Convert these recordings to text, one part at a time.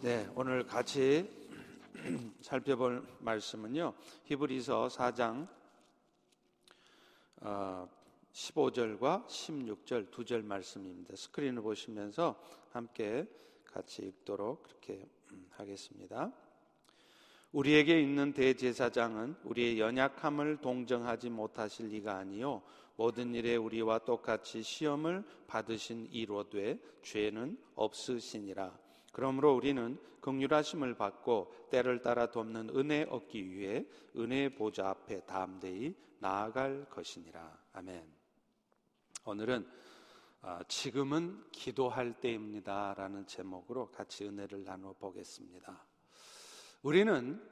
네, 오늘 같이 살펴볼 말씀은요. 히브리서 4장 15절과 16절 두 절 말씀입니다. 스크린을 보시면서 함께 같이 읽도록 그렇게 음, 하겠습니다. 우리에게 있는 대제사장은 우리의 연약함을 동정하지 못하실 리가 아니요 모든 일에 우리와 똑같이 시험을 받으신 이로되 죄는 없으시니라. 그러므로 우리는 극률하심을 받고 때를 따라 돕는 은혜 얻기 위해 은혜 보좌 앞에 담대히 나아갈 것이니라. 아멘. 오늘은 아, 지금은 기도할 때입니다라는 제목으로 같이 은혜를 나눠 보겠습니다. 우리는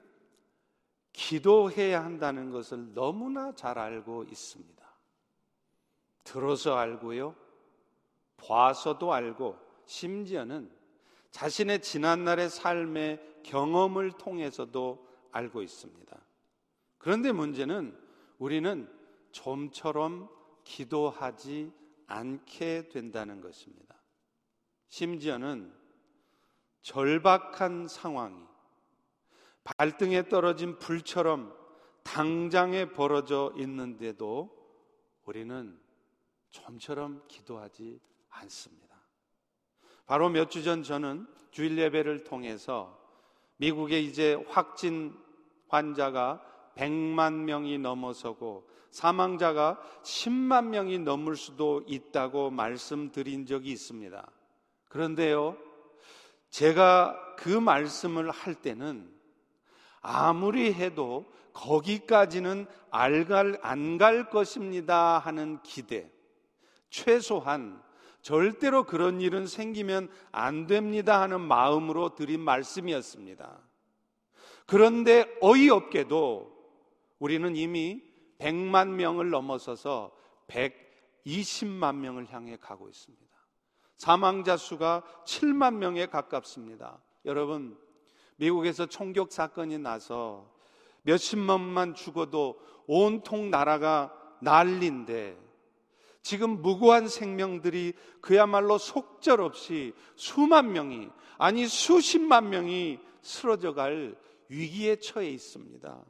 기도해야 한다는 것을 너무나 잘 알고 있습니다. 들어서 알고요, 봐서도 알고, 심지어는 자신의 지난날의 삶의 경험을 통해서도 알고 있습니다. 그런데 문제는 우리는 좀처럼 기도하지 않게 된다는 것입니다. 심지어는 절박한 상황이 발등에 떨어진 불처럼 당장에 벌어져 있는데도 우리는 좀처럼 기도하지 않습니다. 바로 몇 주 전 저는 주일 예배를 통해서 미국에 이제 확진 환자가 100만 명이 넘어서고 사망자가 10만 명이 넘을 수도 있다고 말씀드린 적이 있습니다. 그런데요, 제가 그 말씀을 할 때는 아무리 해도 거기까지는 안 갈 것입니다 하는 기대, 최소한 절대로 그런 일은 생기면 안 됩니다 하는 마음으로 드린 말씀이었습니다. 그런데 어이없게도 우리는 이미 100만 명을 넘어서서 120만 명을 향해 가고 있습니다. 사망자 수가 7만 명에 가깝습니다. 여러분, 미국에서 총격 사건이 나서 몇십만만 죽어도 온통 나라가 난리인데 지금 무고한 생명들이 그야말로 속절없이 수만 명이 아니 수십만 명이 쓰러져 갈 위기에 처해 있습니다.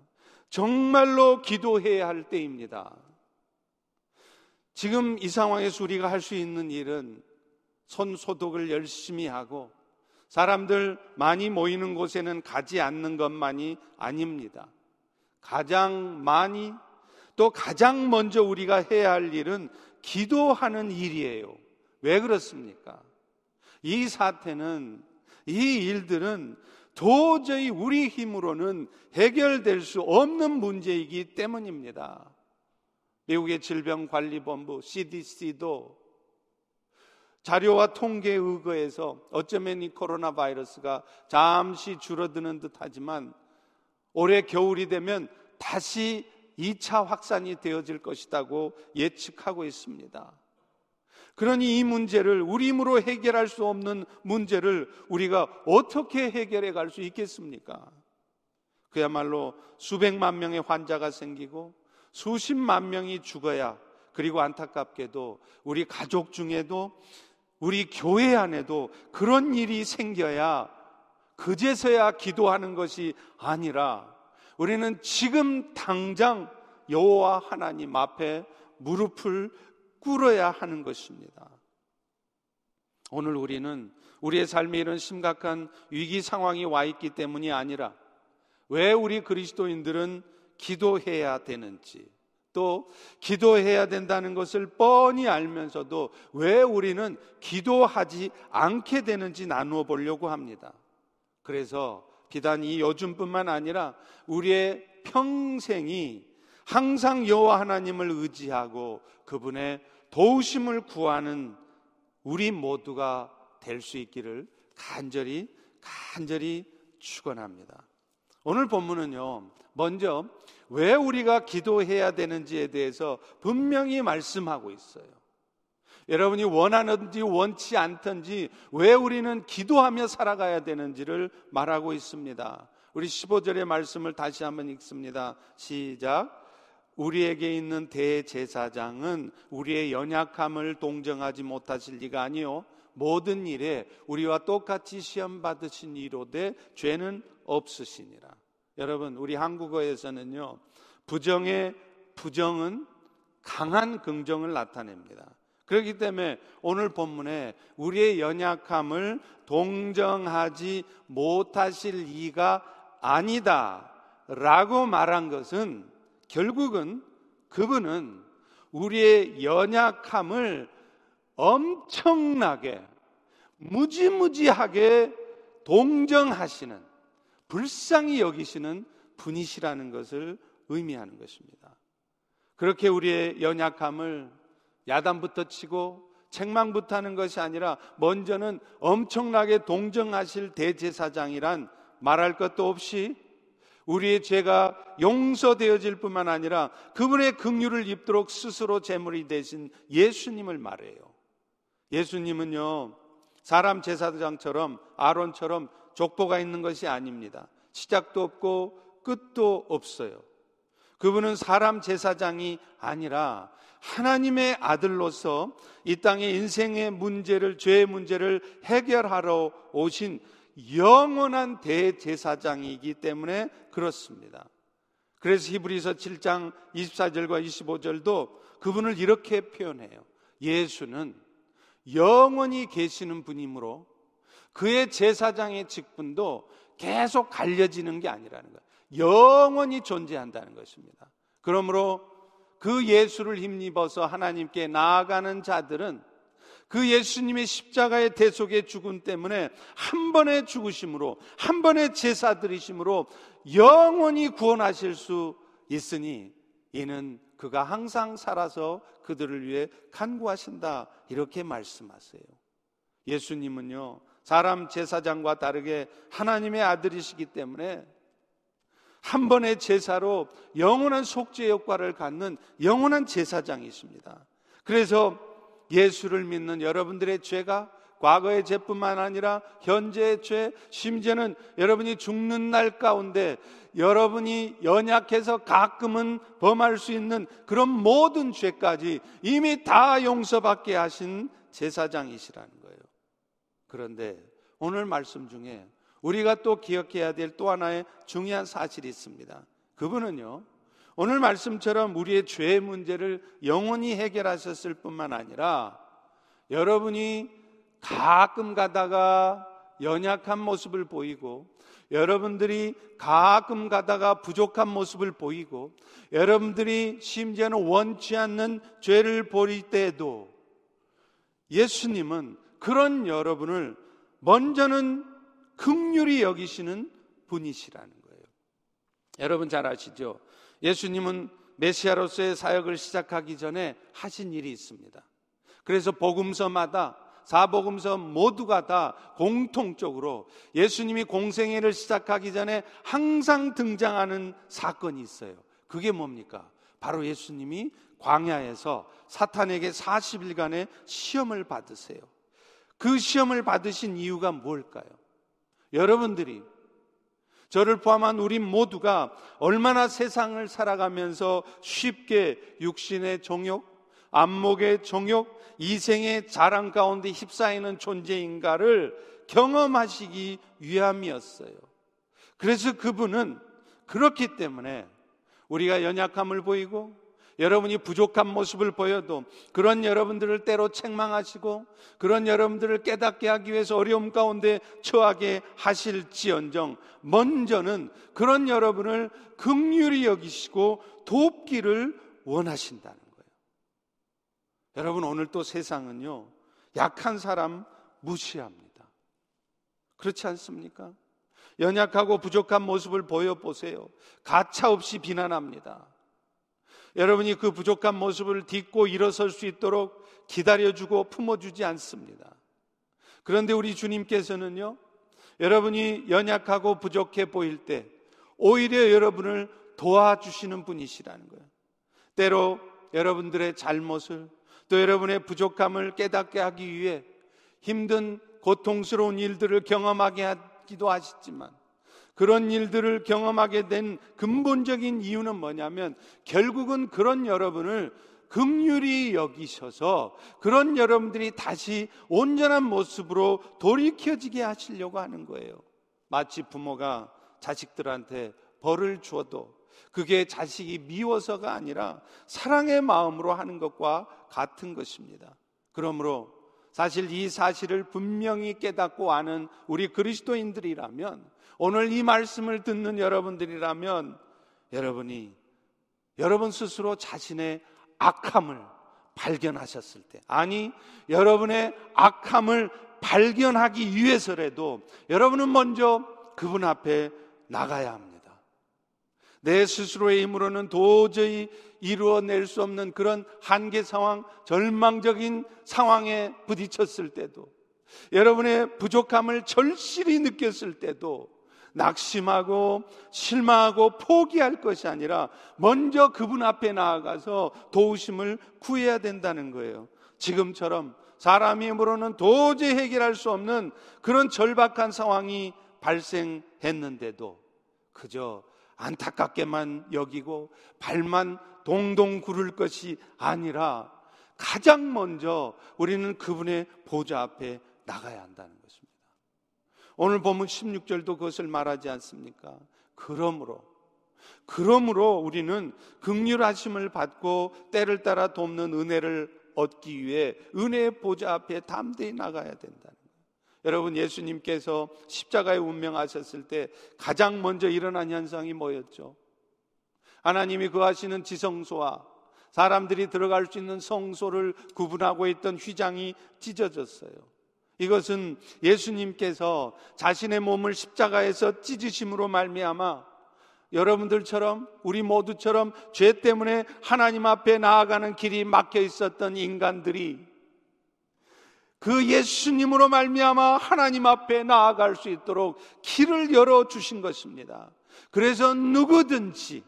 정말로 기도해야 할 때입니다. 지금 이 상황에서 우리가 할 수 있는 일은 손 소독을 열심히 하고 사람들 많이 모이는 곳에는 가지 않는 것만이 아닙니다. 가장 많이 또 가장 먼저 우리가 해야 할 일은 기도하는 일이에요. 왜 그렇습니까? 이 사태는, 이 일들은 도저히 우리 힘으로는 해결될 수 없는 문제이기 때문입니다. 미국의 질병관리본부 CDC도 자료와 통계에 의거해서 어쩌면 이 코로나 바이러스가 잠시 줄어드는 듯 하지만 올해 겨울이 되면 다시 2차 확산이 되어질 것이라고 예측하고 있습니다. 그러니 이 문제를 우리 힘으로 해결할 수 없는 문제를 우리가 어떻게 해결해 갈 수 있겠습니까? 그야말로 수백만 명의 환자가 생기고 수십만 명이 죽어야 그리고 안타깝게도 우리 가족 중에도 우리 교회 안에도 그런 일이 생겨야 그제서야 기도하는 것이 아니라 우리는 지금 당장 여호와 하나님 앞에 무릎을 꿇어야 하는 것입니다. 오늘 우리는 우리의 삶에 이런 심각한 위기 상황이 와 있기 때문이 아니라 왜 우리 그리스도인들은 기도해야 되는지 또 기도해야 된다는 것을 뻔히 알면서도 왜 우리는 기도하지 않게 되는지 나누어 보려고 합니다. 그래서 비단 이 요즘뿐만 아니라 우리의 평생이 항상 여호와 하나님을 의지하고 그분의 도우심을 구하는 우리 모두가 될 수 있기를 간절히 간절히 축원합니다. 오늘 본문은요. 먼저 왜 우리가 기도해야 되는지에 대해서 분명히 말씀하고 있어요. 여러분이 원하는지 원치 않든지 왜 우리는 기도하며 살아가야 되는지를 말하고 있습니다. 우리 15절의 말씀을 다시 한번 읽습니다. 시작. 우리에게 있는 대제사장은 우리의 연약함을 동정하지 못하실 리가 아니요 모든 일에 우리와 똑같이 시험 받으신 이로되 죄는 없으시니라. 여러분, 우리 한국어에서는요, 부정의 부정은 강한 긍정을 나타냅니다. 그렇기 때문에 오늘 본문에 우리의 연약함을 동정하지 못하실 이가 아니다 라고 말한 것은 결국은 그분은 우리의 연약함을 엄청나게 무지무지하게 동정하시는 불쌍히 여기시는 분이시라는 것을 의미하는 것입니다. 그렇게 우리의 연약함을 야단부터 치고 책망부터 하는 것이 아니라 먼저는 엄청나게 동정하실 대제사장이란 말할 것도 없이 우리의 죄가 용서되어질 뿐만 아니라 그분의 긍휼을 입도록 스스로 제물이 되신 예수님을 말해요. 예수님은요, 사람 제사장처럼 아론처럼 족보가 있는 것이 아닙니다. 시작도 없고 끝도 없어요. 그분은 사람 제사장이 아니라 하나님의 아들로서 이 땅의 인생의 문제를, 죄의 문제를 해결하러 오신 영원한 대제사장이기 때문에 그렇습니다. 그래서 히브리서 7장 24절과 25절도 그분을 이렇게 표현해요. 예수는 영원히 계시는 분이므로 그의 제사장의 직분도 계속 갈려지는 게 아니라는 거예요. 영원히 존재한다는 것입니다. 그러므로 그 예수를 힘입어서 하나님께 나아가는 자들은 그 예수님의 십자가의 대속의 죽음 때문에 한 번의 죽으심으로 한 번의 제사 드리심으로 영원히 구원하실 수 있으니 이는 그가 항상 살아서 그들을 위해 간구하신다 이렇게 말씀하세요. 예수님은요 사람 제사장과 다르게 하나님의 아들이시기 때문에 한 번의 제사로 영원한 속죄 효과를 갖는 영원한 제사장이십니다. 그래서 예수를 믿는 여러분들의 죄가 과거의 죄뿐만 아니라 현재의 죄, 심지어는 여러분이 죽는 날 가운데 여러분이 연약해서 가끔은 범할 수 있는 그런 모든 죄까지 이미 다 용서받게 하신 제사장이시라는 거예요. 그런데 오늘 말씀 중에 우리가 또 기억해야 될 또 하나의 중요한 사실이 있습니다. 그분은요, 오늘 말씀처럼 우리의 죄의 문제를 영원히 해결하셨을 뿐만 아니라 여러분이 가끔 가다가 연약한 모습을 보이고 여러분들이 가끔 가다가 부족한 모습을 보이고 여러분들이 심지어는 원치 않는 죄를 보일 때에도 예수님은 그런 여러분을 먼저는 극률이 여기시는 분이시라는 거예요. 여러분 잘 아시죠? 예수님은 메시아로서의 사역을 시작하기 전에 하신 일이 있습니다. 그래서 복음서마다 사복음서 모두가 다 공통적으로 예수님이 공생애를 시작하기 전에 항상 등장하는 사건이 있어요. 그게 뭡니까? 바로 예수님이 광야에서 사탄에게 40일간의 시험을 받으세요. 그 시험을 받으신 이유가 뭘까요? 여러분들이 저를 포함한 우리 모두가 얼마나 세상을 살아가면서 쉽게 육신의 종욕, 안목의 종욕, 이생의 자랑 가운데 휩싸이는 존재인가를 경험하시기 위함이었어요. 그래서 그분은 그렇기 때문에 우리가 연약함을 보이고 여러분이 부족한 모습을 보여도 그런 여러분들을 때로 책망하시고 그런 여러분들을 깨닫게 하기 위해서 어려움 가운데 처하게 하실지언정 먼저는 그런 여러분을 극률히 여기시고 돕기를 원하신다는 거예요. 여러분 오늘 또 세상은요 약한 사람 무시합니다. 그렇지 않습니까? 연약하고 부족한 모습을 보여보세요. 가차 없이 비난합니다. 여러분이 그 부족한 모습을 딛고 일어설 수 있도록 기다려주고 품어주지 않습니다. 그런데 우리 주님께서는요, 여러분이 연약하고 부족해 보일 때 오히려 여러분을 도와주시는 분이시라는 거예요. 때로 여러분들의 잘못을 또 여러분의 부족함을 깨닫게 하기 위해 힘든 고통스러운 일들을 경험하게 하기도 하시지만 그런 일들을 경험하게 된 근본적인 이유는 뭐냐면 결국은 그런 여러분을 극률이 여기셔서 그런 여러분들이 다시 온전한 모습으로 돌이켜지게 하시려고 하는 거예요. 마치 부모가 자식들한테 벌을 주어도 그게 자식이 미워서가 아니라 사랑의 마음으로 하는 것과 같은 것입니다. 그러므로 사실 이 사실을 분명히 깨닫고 아는 우리 그리스도인들이라면 오늘 이 말씀을 듣는 여러분들이라면 여러분이 여러분 스스로 자신의 악함을 발견하셨을 때, 아니, 여러분의 악함을 발견하기 위해서라도 여러분은 먼저 그분 앞에 나가야 합니다. 내 스스로의 힘으로는 도저히 이루어낼 수 없는 그런 한계 상황, 절망적인 상황에 부딪혔을 때도, 여러분의 부족함을 절실히 느꼈을 때도, 낙심하고 실망하고 포기할 것이 아니라 먼저 그분 앞에 나아가서 도우심을 구해야 된다는 거예요. 지금처럼 사람이 힘으로는 도저히 해결할 수 없는 그런 절박한 상황이 발생했는데도 그저 안타깝게만 여기고 발만 동동 구를 것이 아니라 가장 먼저 우리는 그분의 보좌 앞에 나가야 한다는 것입니다. 오늘 보면 16절도 그것을 말하지 않습니까? 그러므로 그러므로 우리는 극률하심을 받고 때를 따라 돕는 은혜를 얻기 위해 은혜의 보좌 앞에 담대히 나가야 거예요. 여러분 예수님께서 십자가에 운명하셨을 때 가장 먼저 일어난 현상이 뭐였죠? 하나님이 거하시는 지성소와 사람들이 들어갈 수 있는 성소를 구분하고 있던 휘장이 찢어졌어요. 이것은 예수님께서 자신의 몸을 십자가에서 찢으심으로 말미암아 여러분들처럼 우리 모두처럼 죄 때문에 하나님 앞에 나아가는 길이 막혀 있었던 인간들이 그 예수님으로 말미암아 하나님 앞에 나아갈 수 있도록 길을 열어 주신 것입니다. 그래서 누구든지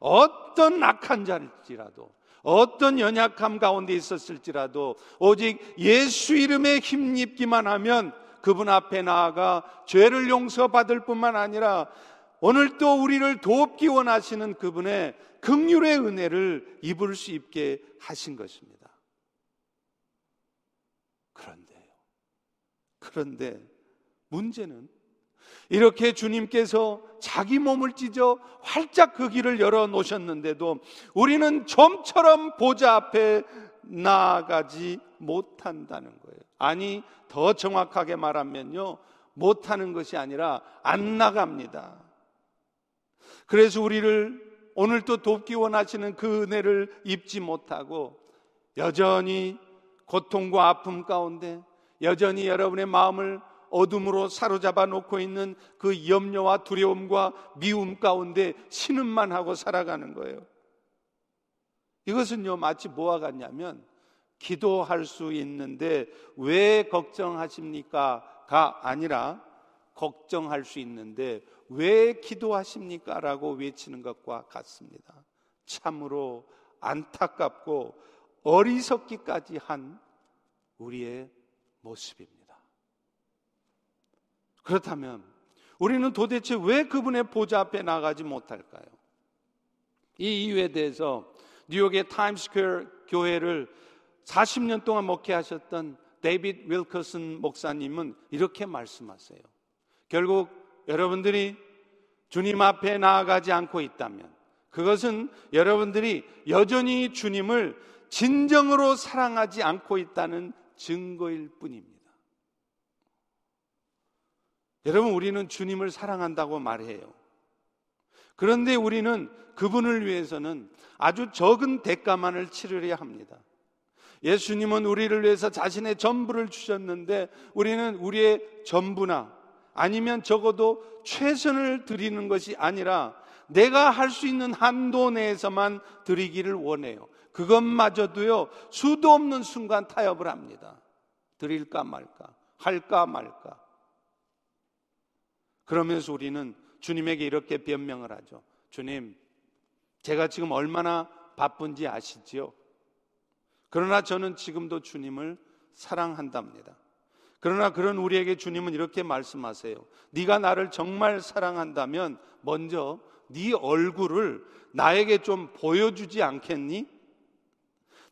어떤 악한 자일지라도 어떤 연약함 가운데 있었을지라도 오직 예수 이름에 힘입기만 하면 그분 앞에 나아가 죄를 용서받을 뿐만 아니라 오늘 또 우리를 돕기 원하시는 그분의 극률의 은혜를 입을 수 있게 하신 것입니다. 그런데요. 그런데 문제는 이렇게 주님께서 자기 몸을 찢어 활짝 그 길을 열어 놓으셨는데도 우리는 좀처럼 보좌 앞에 나아가지 못한다는 거예요. 아니, 더 정확하게 말하면요. 못하는 것이 아니라 안 나갑니다. 그래서 우리를 오늘 또 돕기 원하시는 그 은혜를 입지 못하고 여전히 고통과 아픔 가운데 여전히 여러분의 마음을 어둠으로 사로잡아 놓고 있는 그 염려와 두려움과 미움 가운데 신음만 하고 살아가는 거예요. 이것은요, 마치 뭐와 같냐면, 기도할 수 있는데 왜 걱정하십니까? 가 아니라 걱정할 수 있는데 왜 기도하십니까? 라고 외치는 것과 같습니다. 참으로 안타깝고 어리석기까지 한 우리의 모습입니다. 그렇다면 우리는 도대체 왜 그분의 보좌 앞에 나가지 못할까요? 이 이유에 대해서 뉴욕의 타임스퀘어 교회를 40년 동안 목회하셨던 데이빗 윌커슨 목사님은 이렇게 말씀하세요. 결국 여러분들이 주님 앞에 나아가지 않고 있다면 그것은 여러분들이 여전히 주님을 진정으로 사랑하지 않고 있다는 증거일 뿐입니다. 여러분, 우리는 주님을 사랑한다고 말해요. 그런데 우리는 그분을 위해서는 아주 적은 대가만을 치르려야 합니다. 예수님은 우리를 위해서 자신의 전부를 주셨는데 우리는 우리의 전부나 아니면 적어도 최선을 드리는 것이 아니라 내가 할 수 있는 한도 내에서만 드리기를 원해요. 그것마저도요, 수도 없는 순간 타협을 합니다. 드릴까 말까, 할까 말까. 그러면서 우리는 주님에게 이렇게 변명을 하죠. 주님, 제가 지금 얼마나 바쁜지 아시지요? 그러나 저는 지금도 주님을 사랑한답니다. 그러나 그런 우리에게 주님은 이렇게 말씀하세요. 네가 나를 정말 사랑한다면 먼저 네 얼굴을 나에게 좀 보여주지 않겠니?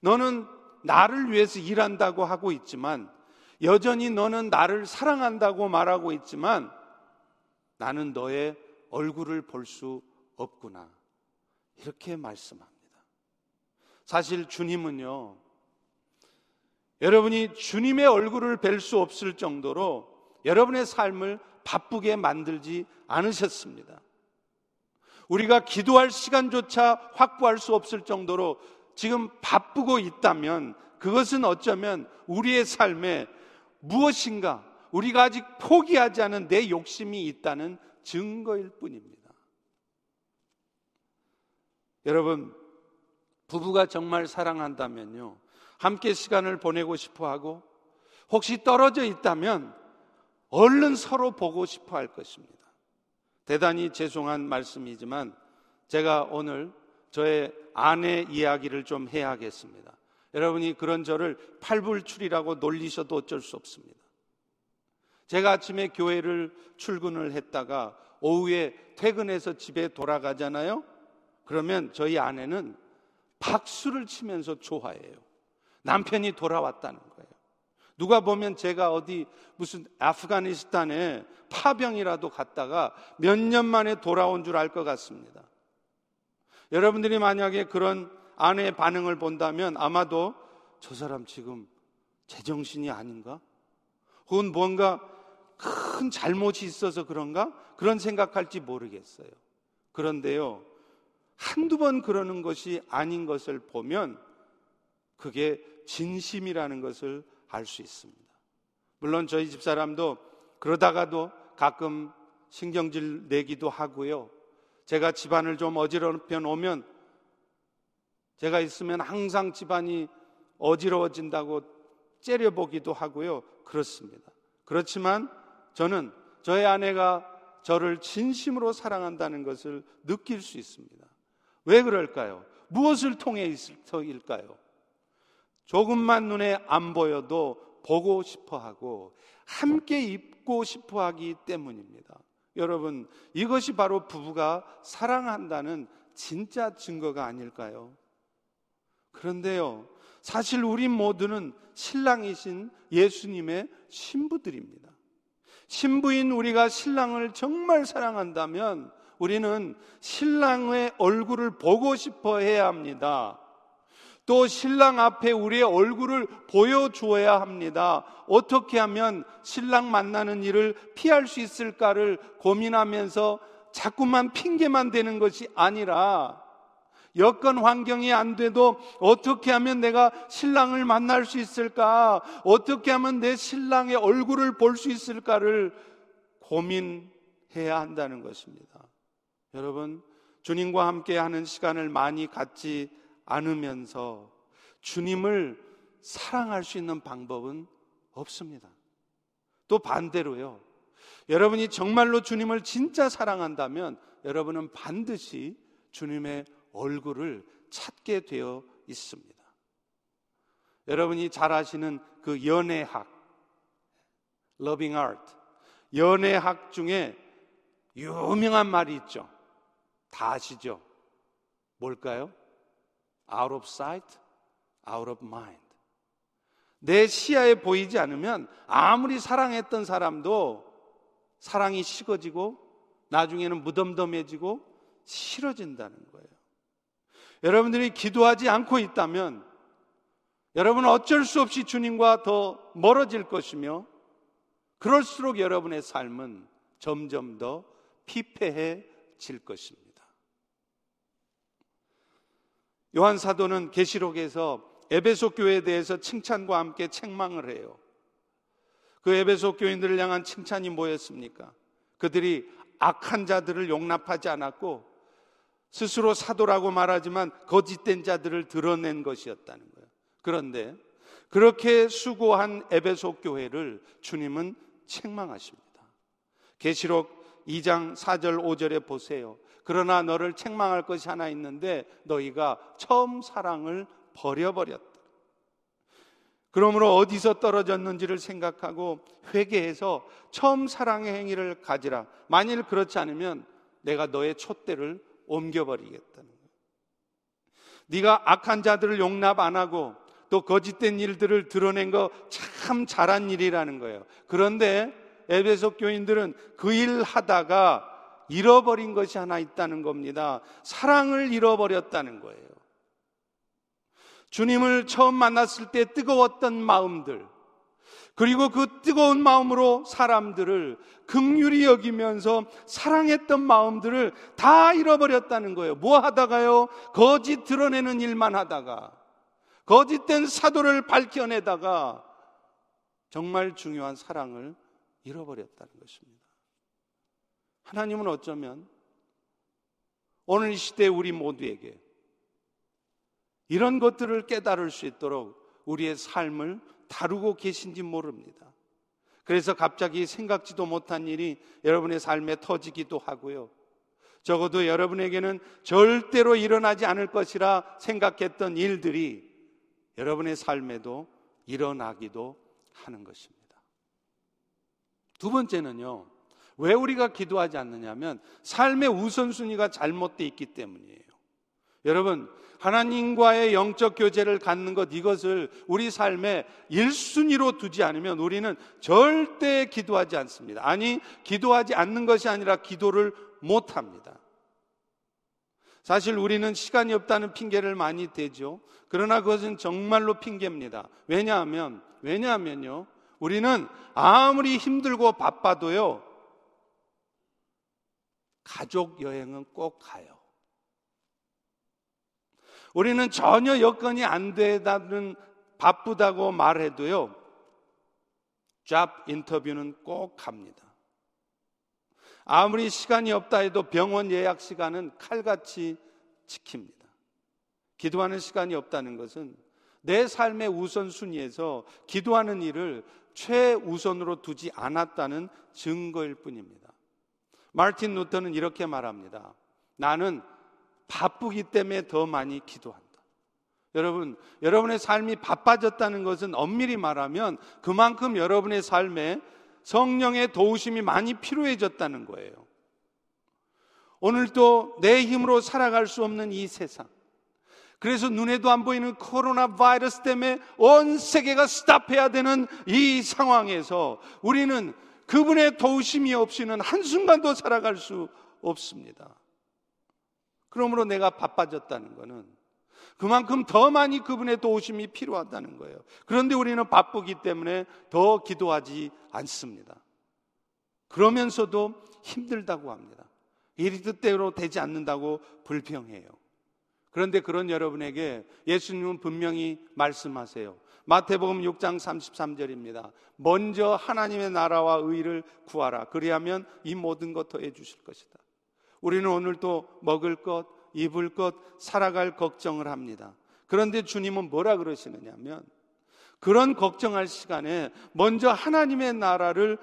너는 나를 위해서 일한다고 하고 있지만 여전히 너는 나를 사랑한다고 말하고 있지만 나는 너의 얼굴을 볼 수 없구나. 이렇게 말씀합니다. 사실 주님은요, 여러분이 주님의 얼굴을 뵐 수 없을 정도로 여러분의 삶을 바쁘게 만들지 않으셨습니다. 우리가 기도할 시간조차 확보할 수 없을 정도로 지금 바쁘고 있다면 그것은 어쩌면 우리의 삶에 무엇인가 우리가 아직 포기하지 않은 내 욕심이 있다는 증거일 뿐입니다. 여러분, 부부가 정말 사랑한다면요. 함께 시간을 보내고 싶어 하고 혹시 떨어져 있다면 얼른 서로 보고 싶어 할 것입니다. 대단히 죄송한 말씀이지만 제가 오늘 저의 아내 이야기를 좀 해야겠습니다. 여러분이 그런 저를 팔불출이라고 놀리셔도 어쩔 수 없습니다. 제가 아침에 교회를 출근을 했다가 오후에 퇴근해서 집에 돌아가잖아요. 그러면 저희 아내는 박수를 치면서 좋아해요. 남편이 돌아왔다는 거예요. 누가 보면 제가 어디 무슨 아프가니스탄에 파병이라도 갔다가 몇 년 만에 돌아온 줄 알 것 같습니다. 여러분들이 만약에 그런 아내의 반응을 본다면 아마도 저 사람 지금 제정신이 아닌가? 혹은 뭔가 큰 잘못이 있어서 그런가? 그런 생각할지 모르겠어요. 그런데요, 한두 번 그러는 것이 아닌 것을 보면 그게 진심이라는 것을 알 수 있습니다. 물론 저희 집 사람도 그러다가도 가끔 신경질 내기도 하고요. 제가 집안을 좀 어지럽혀 놓으면 제가 있으면 항상 집안이 어지러워진다고 째려보기도 하고요. 그렇습니다. 그렇지만 저는 저의 아내가 저를 진심으로 사랑한다는 것을 느낄 수 있습니다. 왜 그럴까요? 무엇을 통해 있을까요? 조금만 눈에 안 보여도 보고 싶어 하고 함께 입고 싶어 하기 때문입니다. 여러분, 이것이 바로 부부가 사랑한다는 진짜 증거가 아닐까요? 그런데요, 사실 우리 모두는 신랑이신 예수님의 신부들입니다. 신부인 우리가 신랑을 정말 사랑한다면 우리는 신랑의 얼굴을 보고 싶어 해야 합니다. 또 신랑 앞에 우리의 얼굴을 보여주어야 합니다. 어떻게 하면 신랑 만나는 일을 피할 수 있을까를 고민하면서 자꾸만 핑계만 대는 것이 아니라 여건 환경이 안 돼도 어떻게 하면 내가 신랑을 만날 수 있을까? 어떻게 하면 내 신랑의 얼굴을 볼 수 있을까를 고민해야 한다는 것입니다. 여러분, 주님과 함께 하는 시간을 많이 갖지 않으면서 주님을 사랑할 수 있는 방법은 없습니다. 또 반대로요. 여러분이 정말로 주님을 진짜 사랑한다면 여러분은 반드시 주님의 얼굴을 찾게 되어 있습니다. 여러분이 잘 아시는 그 연애학, loving art, 연애학 중에 유명한 말이 있죠. 다 아시죠? 뭘까요? out of sight, out of mind. 내 시야에 보이지 않으면 아무리 사랑했던 사람도 사랑이 식어지고 나중에는 무덤덤해지고 싫어진다는 거예요. 여러분들이 기도하지 않고 있다면 여러분은 어쩔 수 없이 주님과 더 멀어질 것이며 그럴수록 여러분의 삶은 점점 더 피폐해질 것입니다. 요한 사도는 계시록에서 에베소 교회에 대해서 칭찬과 함께 책망을 해요. 그 에베소 교인들을 향한 칭찬이 뭐였습니까? 그들이 악한 자들을 용납하지 않았고 스스로 사도라고 말하지만 거짓된 자들을 드러낸 것이었다는 거예요. 그런데 그렇게 수고한 에베소 교회를 주님은 책망하십니다. 계시록 2장 4절 5절에 보세요. 그러나 너를 책망할 것이 하나 있는데 너희가 처음 사랑을 버려버렸다. 그러므로 어디서 떨어졌는지를 생각하고 회개해서 처음 사랑의 행위를 가지라. 만일 그렇지 않으면 내가 너의 촛대를 옮겨버리겠다는 거예요. 네가 악한 자들을 용납 안 하고 또 거짓된 일들을 드러낸 거 참 잘한 일이라는 거예요. 그런데 에베소 교인들은 그 일 하다가 잃어버린 것이 하나 있다는 겁니다. 사랑을 잃어버렸다는 거예요. 주님을 처음 만났을 때 뜨거웠던 마음들, 그리고 그 뜨거운 마음으로 사람들을 극률이 여기면서 사랑했던 마음들을 다 잃어버렸다는 거예요. 뭐 하다가요? 거짓 드러내는 일만 하다가, 거짓된 사도를 밝혀내다가 정말 중요한 사랑을 잃어버렸다는 것입니다. 하나님은 어쩌면 오늘 이 시대 우리 모두에게 이런 것들을 깨달을 수 있도록 우리의 삶을 다루고 계신지 모릅니다. 그래서 갑자기 생각지도 못한 일이 여러분의 삶에 터지기도 하고요. 적어도 여러분에게는 절대로 일어나지 않을 것이라 생각했던 일들이 여러분의 삶에도 일어나기도 하는 것입니다. 두 번째는요, 왜 우리가 기도하지 않느냐면 삶의 우선순위가 잘못되어 있기 때문이에요. 여러분, 하나님과의 영적 교제를 갖는 것 이것을 우리 삶의 1순위로 두지 않으면 우리는 절대 기도하지 않습니다. 아니, 기도하지 않는 것이 아니라 기도를 못 합니다. 사실 우리는 시간이 없다는 핑계를 많이 대죠. 그러나 그것은 정말로 핑계입니다. 왜냐하면, 왜냐하면요. 우리는 아무리 힘들고 바빠도요. 가족 여행은 꼭 가요. 우리는 전혀 여건이 안 되다는 바쁘다고 말해도요. 잡 인터뷰는 꼭 갑니다. 아무리 시간이 없다 해도 병원 예약 시간은 칼같이 지킵니다. 기도하는 시간이 없다는 것은 내 삶의 우선순위에서 기도하는 일을 최우선으로 두지 않았다는 증거일 뿐입니다. 마르틴 루터는 이렇게 말합니다. 나는 바쁘기 때문에 더 많이 기도한다. 여러분, 여러분의 삶이 바빠졌다는 것은 엄밀히 말하면 그만큼 여러분의 삶에 성령의 도우심이 많이 필요해졌다는 거예요. 오늘도 내 힘으로 살아갈 수 없는 이 세상. 그래서 눈에도 안 보이는 코로나 바이러스 때문에 온 세계가 스탑해야 되는 이 상황에서 우리는 그분의 도우심이 없이는 한순간도 살아갈 수 없습니다. 그러므로 내가 바빠졌다는 것은 그만큼 더 많이 그분의 도우심이 필요하다는 거예요. 그런데 우리는 바쁘기 때문에 더 기도하지 않습니다. 그러면서도 힘들다고 합니다. 일이 뜻대로 되지 않는다고 불평해요. 그런데 그런 여러분에게 예수님은 분명히 말씀하세요. 마태복음 6장 33절입니다. 먼저 하나님의 나라와 의를 구하라. 그리하면 이 모든 것 더해 주실 것이다. 우리는 오늘도 먹을 것, 입을 것, 살아갈 걱정을 합니다. 그런데 주님은 뭐라 그러시느냐면 그런 걱정할 시간에 먼저 하나님의 나라를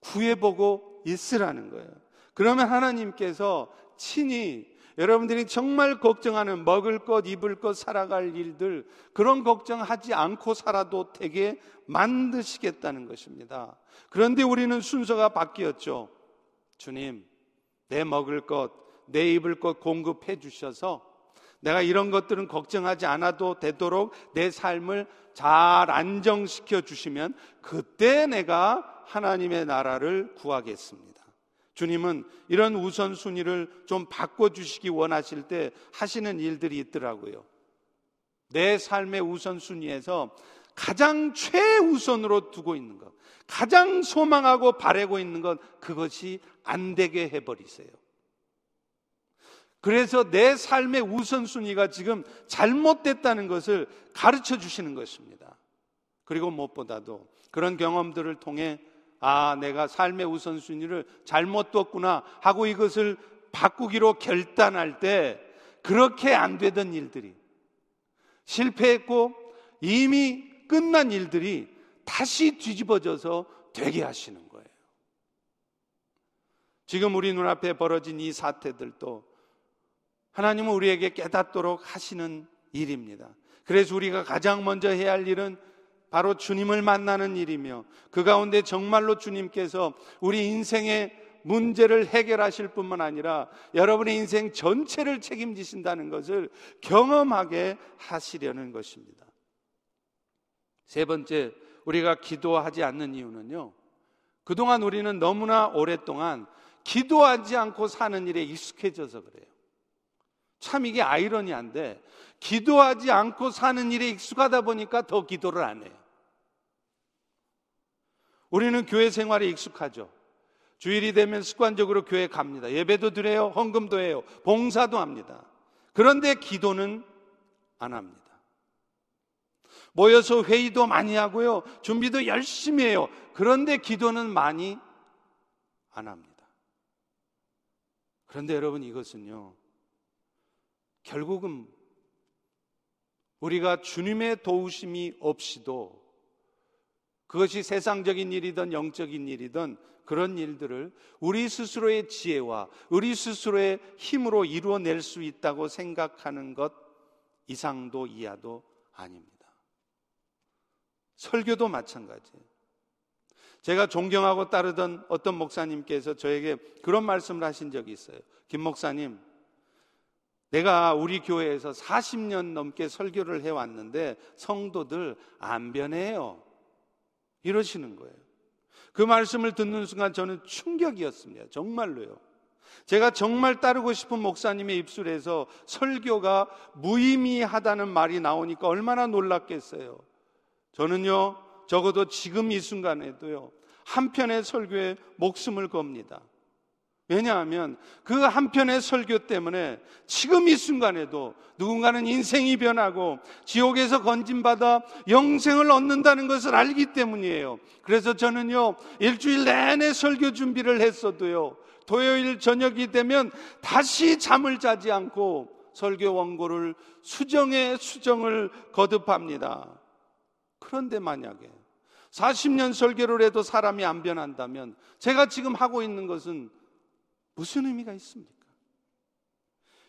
구해보고 있으라는 거예요. 그러면 하나님께서 친히 여러분들이 정말 걱정하는 먹을 것, 입을 것, 살아갈 일들 그런 걱정하지 않고 살아도 되게 만드시겠다는 것입니다. 그런데 우리는 순서가 바뀌었죠. 주님, 내 먹을 것, 내 입을 것 공급해 주셔서 내가 이런 것들은 걱정하지 않아도 되도록 내 삶을 잘 안정시켜 주시면 그때 내가 하나님의 나라를 구하겠습니다. 주님은 이런 우선순위를 좀 바꿔주시기 원하실 때 하시는 일들이 있더라고요. 내 삶의 우선순위에서 가장 최우선으로 두고 있는 것, 가장 소망하고 바라고 있는 것, 그것이 안 되게 해버리세요. 그래서 내 삶의 우선순위가 지금 잘못됐다는 것을 가르쳐 주시는 것입니다. 그리고 무엇보다도 그런 경험들을 통해 아, 내가 삶의 우선순위를 잘못 뒀구나 하고 이것을 바꾸기로 결단할 때 그렇게 안 되던 일들이 실패했고 이미 끝난 일들이 다시 뒤집어져서 되게 하시는 거예요. 지금 우리 눈앞에 벌어진 이 사태들도 하나님은 우리에게 깨닫도록 하시는 일입니다. 그래서 우리가 가장 먼저 해야 할 일은 바로 주님을 만나는 일이며 그 가운데 정말로 주님께서 우리 인생의 문제를 해결하실 뿐만 아니라 여러분의 인생 전체를 책임지신다는 것을 경험하게 하시려는 것입니다. 세 번째, 우리가 기도하지 않는 이유는요. 그동안 우리는 너무나 오랫동안 기도하지 않고 사는 일에 익숙해져서 그래요. 참 이게 아이러니한데 기도하지 않고 사는 일에 익숙하다 보니까 더 기도를 안 해요. 우리는 교회 생활에 익숙하죠. 주일이 되면 습관적으로 교회 갑니다. 예배도 드려요. 헌금도 해요. 봉사도 합니다. 그런데 기도는 안 합니다. 모여서 회의도 많이 하고요. 준비도 열심히 해요. 그런데 기도는 많이 안 합니다. 그런데 여러분 이것은요. 결국은 우리가 주님의 도우심이 없이도 그것이 세상적인 일이든 영적인 일이든 그런 일들을 우리 스스로의 지혜와 우리 스스로의 힘으로 이루어낼 수 있다고 생각하는 것 이상도 이하도 아닙니다. 설교도 마찬가지예요. 제가 존경하고 따르던 어떤 목사님께서 저에게 그런 말씀을 하신 적이 있어요. 김 목사님, 내가 우리 교회에서 40년 넘게 설교를 해왔는데 성도들 안 변해요. 이러시는 거예요. 그 말씀을 듣는 순간 저는 충격이었습니다. 정말로요. 제가 정말 따르고 싶은 목사님의 입술에서 설교가 무의미하다는 말이 나오니까 얼마나 놀랐겠어요. 저는요, 적어도 지금 이 순간에도요, 한 편의 설교에 목숨을 겁니다. 왜냐하면 그 한편의 설교 때문에 지금 이 순간에도 누군가는 인생이 변하고 지옥에서 건진받아 영생을 얻는다는 것을 알기 때문이에요. 그래서 저는요, 일주일 내내 설교 준비를 했어도요, 토요일 저녁이 되면 다시 잠을 자지 않고 설교 원고를 수정에 수정을 거듭합니다. 그런데 만약에 40년 설교를 해도 사람이 안 변한다면 제가 지금 하고 있는 것은 무슨 의미가 있습니까?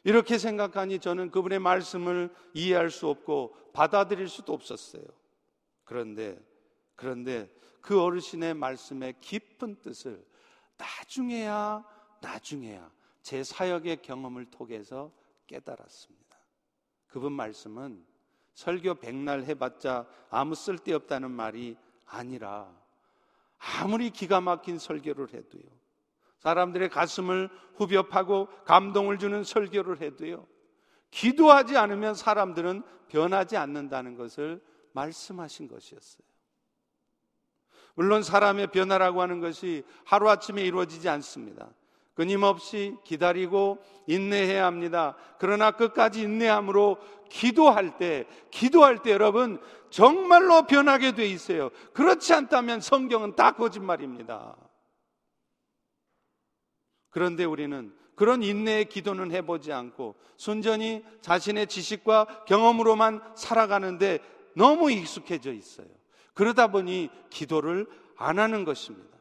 이렇게 생각하니 저는 그분의 말씀을 이해할 수 없고 받아들일 수도 없었어요. 그런데, 그런데 그 어르신의 말씀의 깊은 뜻을 나중에야, 나중에야 제 사역의 경험을 통해서 깨달았습니다. 그분 말씀은 설교 백날 해봤자 아무 쓸데없다는 말이 아니라 아무리 기가 막힌 설교를 해도요. 사람들의 가슴을 후벼 파고 감동을 주는 설교를 해도요. 기도하지 않으면 사람들은 변하지 않는다는 것을 말씀하신 것이었어요. 물론 사람의 변화라고 하는 것이 하루아침에 이루어지지 않습니다. 끊임없이 기다리고 인내해야 합니다. 그러나 끝까지 인내함으로 기도할 때, 기도할 때 여러분 정말로 변하게 돼 있어요. 그렇지 않다면 성경은 다 거짓말입니다. 그런데 우리는 그런 인내의 기도는 해보지 않고 순전히 자신의 지식과 경험으로만 살아가는데 너무 익숙해져 있어요. 그러다 보니 기도를 안 하는 것입니다.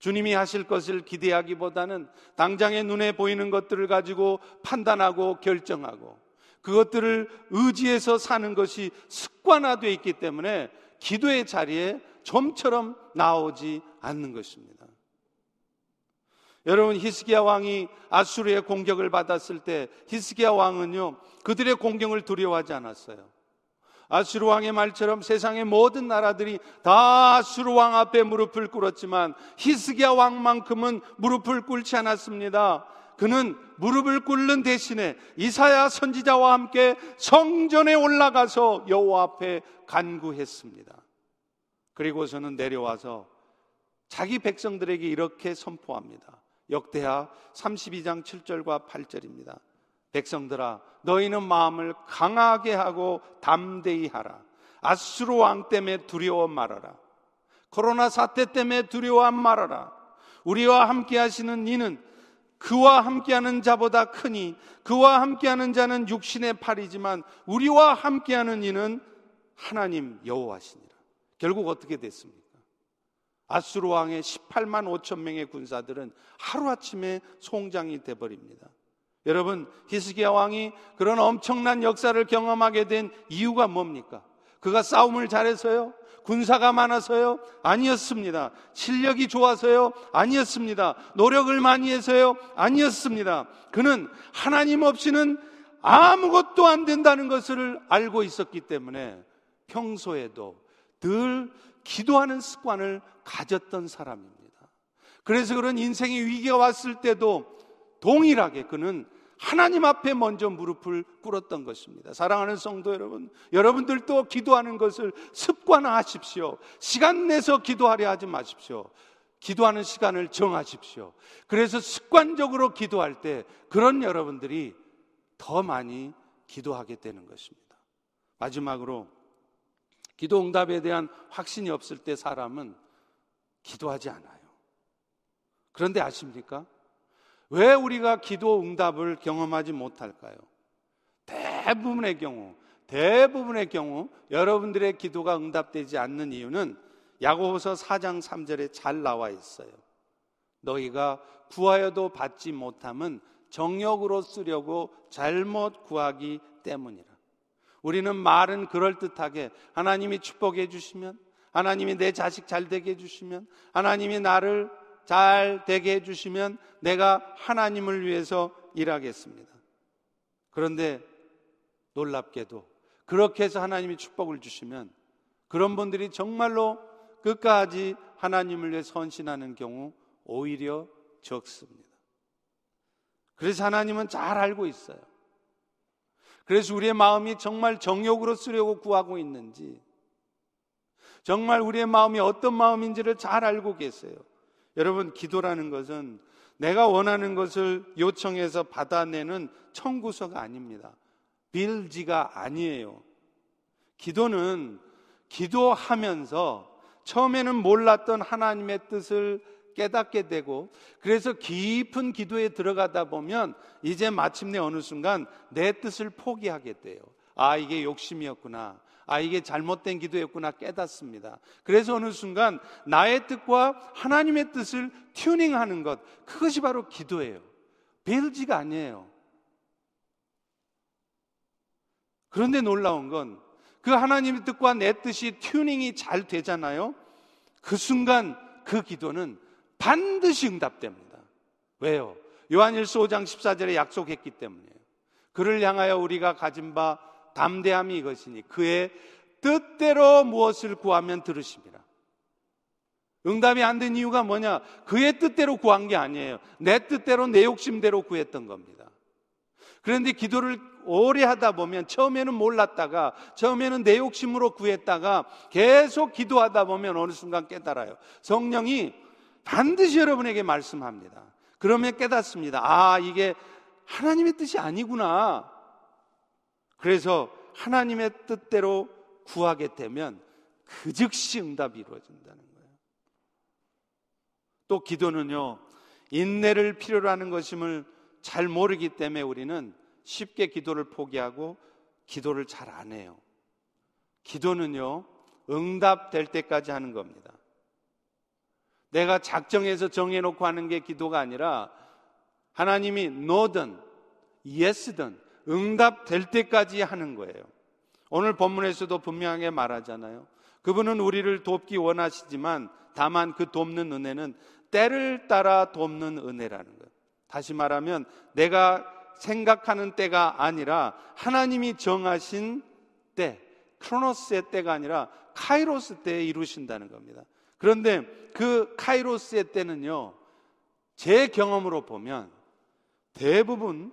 주님이 하실 것을 기대하기보다는 당장의 눈에 보이는 것들을 가지고 판단하고 결정하고 그것들을 의지해서 사는 것이 습관화되어 있기 때문에 기도의 자리에 좀처럼 나오지 않는 것입니다. 여러분 히스기야 왕이 아수르의 공격을 받았을 때 히스기야 왕은요 그들의 공격을 두려워하지 않았어요. 아수르 왕의 말처럼 세상의 모든 나라들이 다 아수르 왕 앞에 무릎을 꿇었지만 히스기야 왕만큼은 무릎을 꿇지 않았습니다. 그는 무릎을 꿇는 대신에 이사야 선지자와 함께 성전에 올라가서 여호와 앞에 간구했습니다. 그리고서는 내려와서 자기 백성들에게 이렇게 선포합니다. 역대하 32장 7절과 8절입니다. 백성들아 너희는 마음을 강하게 하고 담대히 하라. 아수르 왕 때문에 두려워 말아라. 코로나 사태 때문에 두려워 말아라. 우리와 함께 하시는 이는 그와 함께하는 자보다 크니 그와 함께하는 자는 육신의 팔이지만 우리와 함께하는 이는 하나님 여호와시니라. 결국 어떻게 됐습니까? 아수르 왕의 18만 5천 명의 군사들은 하루아침에 송장이 돼 버립니다. 여러분, 히스기야 왕이 그런 엄청난 역사를 경험하게 된 이유가 뭡니까? 그가 싸움을 잘해서요? 군사가 많아서요? 아니었습니다. 실력이 좋아서요? 아니었습니다. 노력을 많이 해서요? 아니었습니다. 그는 하나님 없이는 아무것도 안 된다는 것을 알고 있었기 때문에 평소에도 늘 기도하는 습관을 가졌던 사람입니다. 그래서 그런 인생의 위기가 왔을 때도 동일하게 그는 하나님 앞에 먼저 무릎을 꿇었던 것입니다. 사랑하는 성도 여러분, 여러분들도 기도하는 것을 습관화하십시오. 시간 내서 기도하려 하지 마십시오. 기도하는 시간을 정하십시오. 그래서 습관적으로 기도할 때 그런 여러분들이 더 많이 기도하게 되는 것입니다. 마지막으로 기도 응답에 대한 확신이 없을 때 사람은 기도하지 않아요. 그런데 아십니까? 왜 우리가 기도 응답을 경험하지 못할까요? 대부분의 경우, 대부분의 경우 여러분들의 기도가 응답되지 않는 이유는 야고보서 4장 3절에 잘 나와 있어요. 너희가 구하여도 받지 못함은 정욕으로 쓰려고 잘못 구하기 때문이라. 우리는 말은 그럴듯하게 하나님이 축복해 주시면 하나님이 내 자식 잘 되게 해 주시면 하나님이 나를 잘 되게 해주시면 내가 하나님을 위해서 일하겠습니다. 그런데 놀랍게도 그렇게 해서 하나님이 축복을 주시면 그런 분들이 정말로 끝까지 하나님을 위해 선신하는 경우 오히려 적습니다. 그래서 하나님은 잘 알고 있어요. 그래서 우리의 마음이 정말 정욕으로 쓰려고 구하고 있는지, 정말 우리의 마음이 어떤 마음인지를 잘 알고 계세요. 여러분, 기도라는 것은 내가 원하는 것을 요청해서 받아내는 청구서가 아닙니다. 빌지가 아니에요. 기도는 기도하면서 처음에는 몰랐던 하나님의 뜻을 깨닫게 되고 그래서 깊은 기도에 들어가다 보면 이제 마침내 어느 순간 내 뜻을 포기하게 돼요. 아, 이게 욕심이었구나. 아, 이게 잘못된 기도였구나 깨닫습니다. 그래서 어느 순간 나의 뜻과 하나님의 뜻을 튜닝하는 것, 그것이 바로 기도예요. 베르지가 아니에요. 그런데 놀라운 건 그 하나님의 뜻과 내 뜻이 튜닝이 잘 되잖아요. 그 순간 그 기도는 반드시 응답됩니다. 왜요? 요한일서 5장 14절에 약속했기 때문이에요. 그를 향하여 우리가 가진 바 담대함이 이것이니 그의 뜻대로 무엇을 구하면 들으십니다. 응답이 안 된 이유가 뭐냐? 그의 뜻대로 구한 게 아니에요. 내 뜻대로 내 욕심대로 구했던 겁니다. 그런데 기도를 오래 하다 보면 처음에는 몰랐다가 처음에는 내 욕심으로 구했다가 계속 기도하다 보면 어느 순간 깨달아요. 성령이 반드시 여러분에게 말씀합니다. 그러면 깨닫습니다. 아, 이게 하나님의 뜻이 아니구나. 그래서 하나님의 뜻대로 구하게 되면 그 즉시 응답이 이루어진다는 거예요. 또 기도는요, 인내를 필요로 하는 것임을 잘 모르기 때문에 우리는 쉽게 기도를 포기하고 기도를 잘 안 해요. 기도는요, 응답될 때까지 하는 겁니다. 내가 작정해서 정해놓고 하는 게 기도가 아니라 하나님이 노든, 예스든 응답될 때까지 하는 거예요. 오늘 본문에서도 분명하게 말하잖아요. 그분은 우리를 돕기 원하시지만 다만 그 돕는 은혜는 때를 따라 돕는 은혜라는 거예요. 다시 말하면 내가 생각하는 때가 아니라 하나님이 정하신 때, 크로노스의 때가 아니라 카이로스 때에 이루신다는 겁니다. 그런데 그 카이로스의 때는요, 제 경험으로 보면 대부분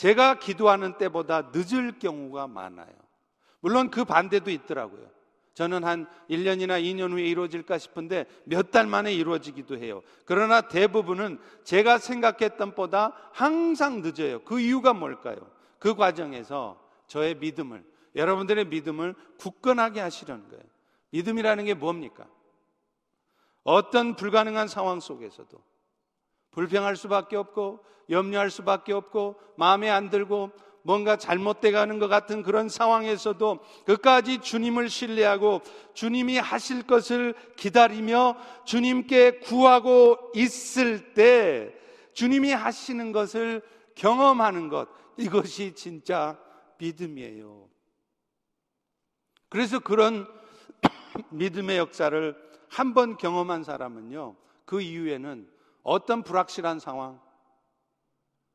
제가 기도하는 때보다 늦을 경우가 많아요. 물론 그 반대도 있더라고요. 저는 한 1년이나 2년 후에 이루어질까 싶은데 몇 달 만에 이루어지기도 해요. 그러나 대부분은 제가 생각했던 보다 항상 늦어요. 그 이유가 뭘까요? 그 과정에서 저의 믿음을, 여러분들의 믿음을 굳건하게 하시려는 거예요. 믿음이라는 게 뭡니까? 어떤 불가능한 상황 속에서도 불평할 수밖에 없고 염려할 수밖에 없고 마음에 안 들고 뭔가 잘못돼 가는 것 같은 그런 상황에서도 끝까지 주님을 신뢰하고 주님이 하실 것을 기다리며 주님께 구하고 있을 때 주님이 하시는 것을 경험하는 것 이것이 진짜 믿음이에요. 그래서 그런 믿음의 역사를 한 번 경험한 사람은요, 그 이후에는 어떤 불확실한 상황,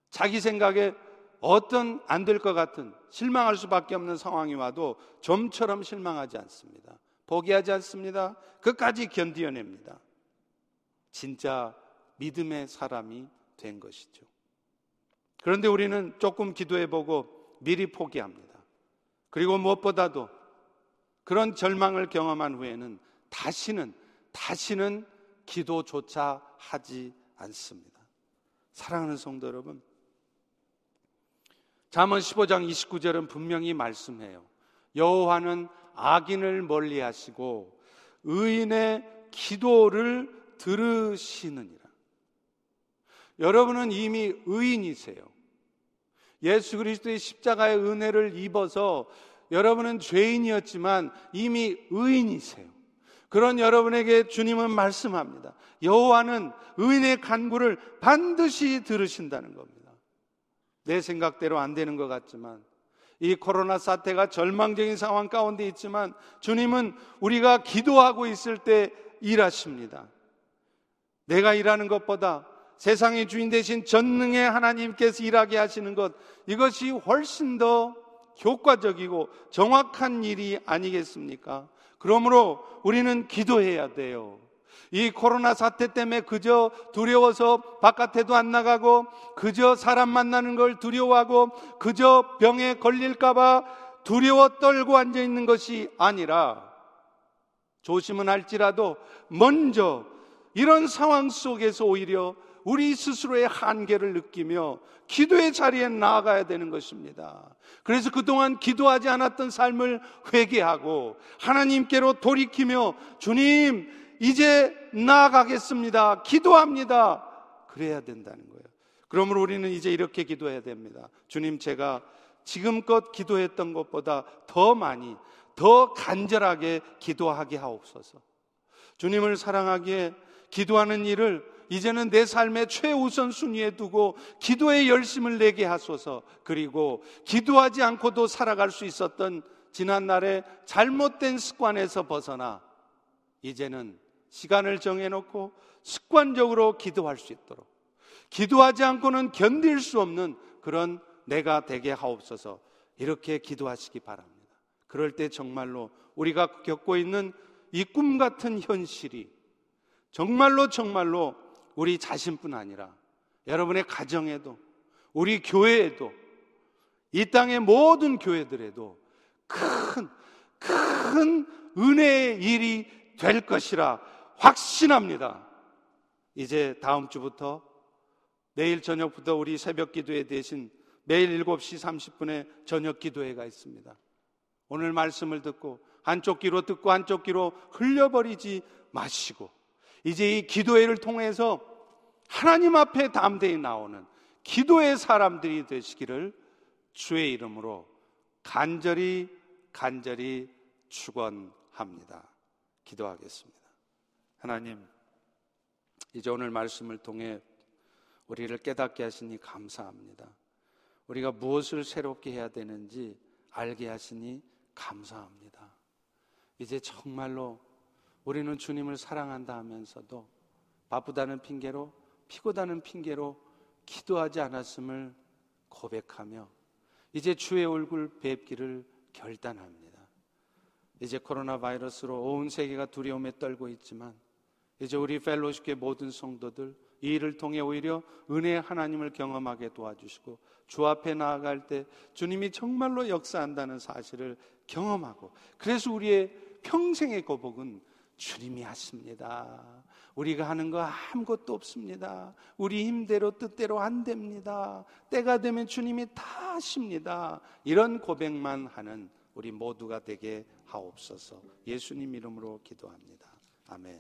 자기 생각에 어떤 안 될 것 같은 실망할 수밖에 없는 상황이 와도 좀처럼 실망하지 않습니다. 포기하지 않습니다. 끝까지 견디어냅니다. 진짜 믿음의 사람이 된 것이죠. 그런데 우리는 조금 기도해 보고 미리 포기합니다. 그리고 무엇보다도 그런 절망을 경험한 후에는 다시는, 다시는 기도조차 하지 않습니다. 사랑하는 성도 여러분, 잠언 15장 29절은 분명히 말씀해요. 여호와는 악인을 멀리하시고 의인의 기도를 들으시느니라. 여러분은 이미 의인이세요. 예수 그리스도의 십자가의 은혜를 입어서 여러분은 죄인이었지만 이미 의인이세요. 그런 여러분에게 주님은 말씀합니다. 여호와는 의인의 간구를 반드시 들으신다는 겁니다. 내 생각대로 안 되는 것 같지만 이 코로나 사태가 절망적인 상황 가운데 있지만 주님은 우리가 기도하고 있을 때 일하십니다. 내가 일하는 것보다 세상의 주인 되신 전능의 하나님께서 일하게 하시는 것 이것이 훨씬 더 효과적이고 정확한 일이 아니겠습니까? 그러므로 우리는 기도해야 돼요. 이 코로나 사태 때문에 그저 두려워서 바깥에도 안 나가고 그저 사람 만나는 걸 두려워하고 그저 병에 걸릴까봐 두려워 떨고 앉아 있는 것이 아니라 조심은 할지라도 먼저 이런 상황 속에서 오히려 우리 스스로의 한계를 느끼며 기도의 자리에 나아가야 되는 것입니다. 그래서 그동안 기도하지 않았던 삶을 회개하고 하나님께로 돌이키며 주님, 이제 나아가겠습니다. 기도합니다. 그래야 된다는 거예요. 그러므로 우리는 이제 이렇게 기도해야 됩니다. 주님, 제가 지금껏 기도했던 것보다 더 많이, 더 간절하게 기도하게 하옵소서. 주님을 사랑하기에 기도하는 일을 이제는 내 삶의 최우선 순위에 두고 기도의 열심을 내게 하소서. 그리고 기도하지 않고도 살아갈 수 있었던 지난날의 잘못된 습관에서 벗어나 이제는 시간을 정해놓고 습관적으로 기도할 수 있도록 기도하지 않고는 견딜 수 없는 그런 내가 되게 하옵소서 이렇게 기도하시기 바랍니다. 그럴 때 정말로 우리가 겪고 있는 이 꿈 같은 현실이 정말로 정말로 우리 자신뿐 아니라 여러분의 가정에도 우리 교회에도 이 땅의 모든 교회들에도 큰, 큰 은혜의 일이 될 것이라 확신합니다. 이제 다음 주부터 내일 저녁부터 우리 새벽 기도회 대신 매일 7시 30분에 저녁 기도회가 있습니다. 오늘 말씀을 듣고 한쪽 귀로 듣고 한쪽 귀로 흘려버리지 마시고 이제 이 기도회를 통해서 하나님 앞에 담대히 나오는 기도의 사람들이 되시기를 주의 이름으로 간절히 간절히 축원합니다. 기도하겠습니다. 하나님, 이제 오늘 말씀을 통해 우리를 깨닫게 하시니 감사합니다. 우리가 무엇을 새롭게 해야 되는지 알게 하시니 감사합니다. 이제 정말로 우리는 주님을 사랑한다 하면서도 바쁘다는 핑계로 피고다는 핑계로 기도하지 않았음을 고백하며 이제 주의 얼굴 뵙기를 결단합니다. 이제 코로나 바이러스로 온 세계가 두려움에 떨고 있지만 이제 우리 펠로십의 모든 성도들 이 일을 통해 오히려 은혜의 하나님을 경험하게 도와주시고 주 앞에 나아갈 때 주님이 정말로 역사한다는 사실을 경험하고 그래서 우리의 평생의 고복은 주님이 하십니다. 우리가 하는 거 아무것도 없습니다. 우리 힘대로 뜻대로 안 됩니다. 때가 되면 주님이 다 하십니다. 이런 고백만 하는 우리 모두가 되게 하옵소서. 예수님 이름으로 기도합니다. 아멘.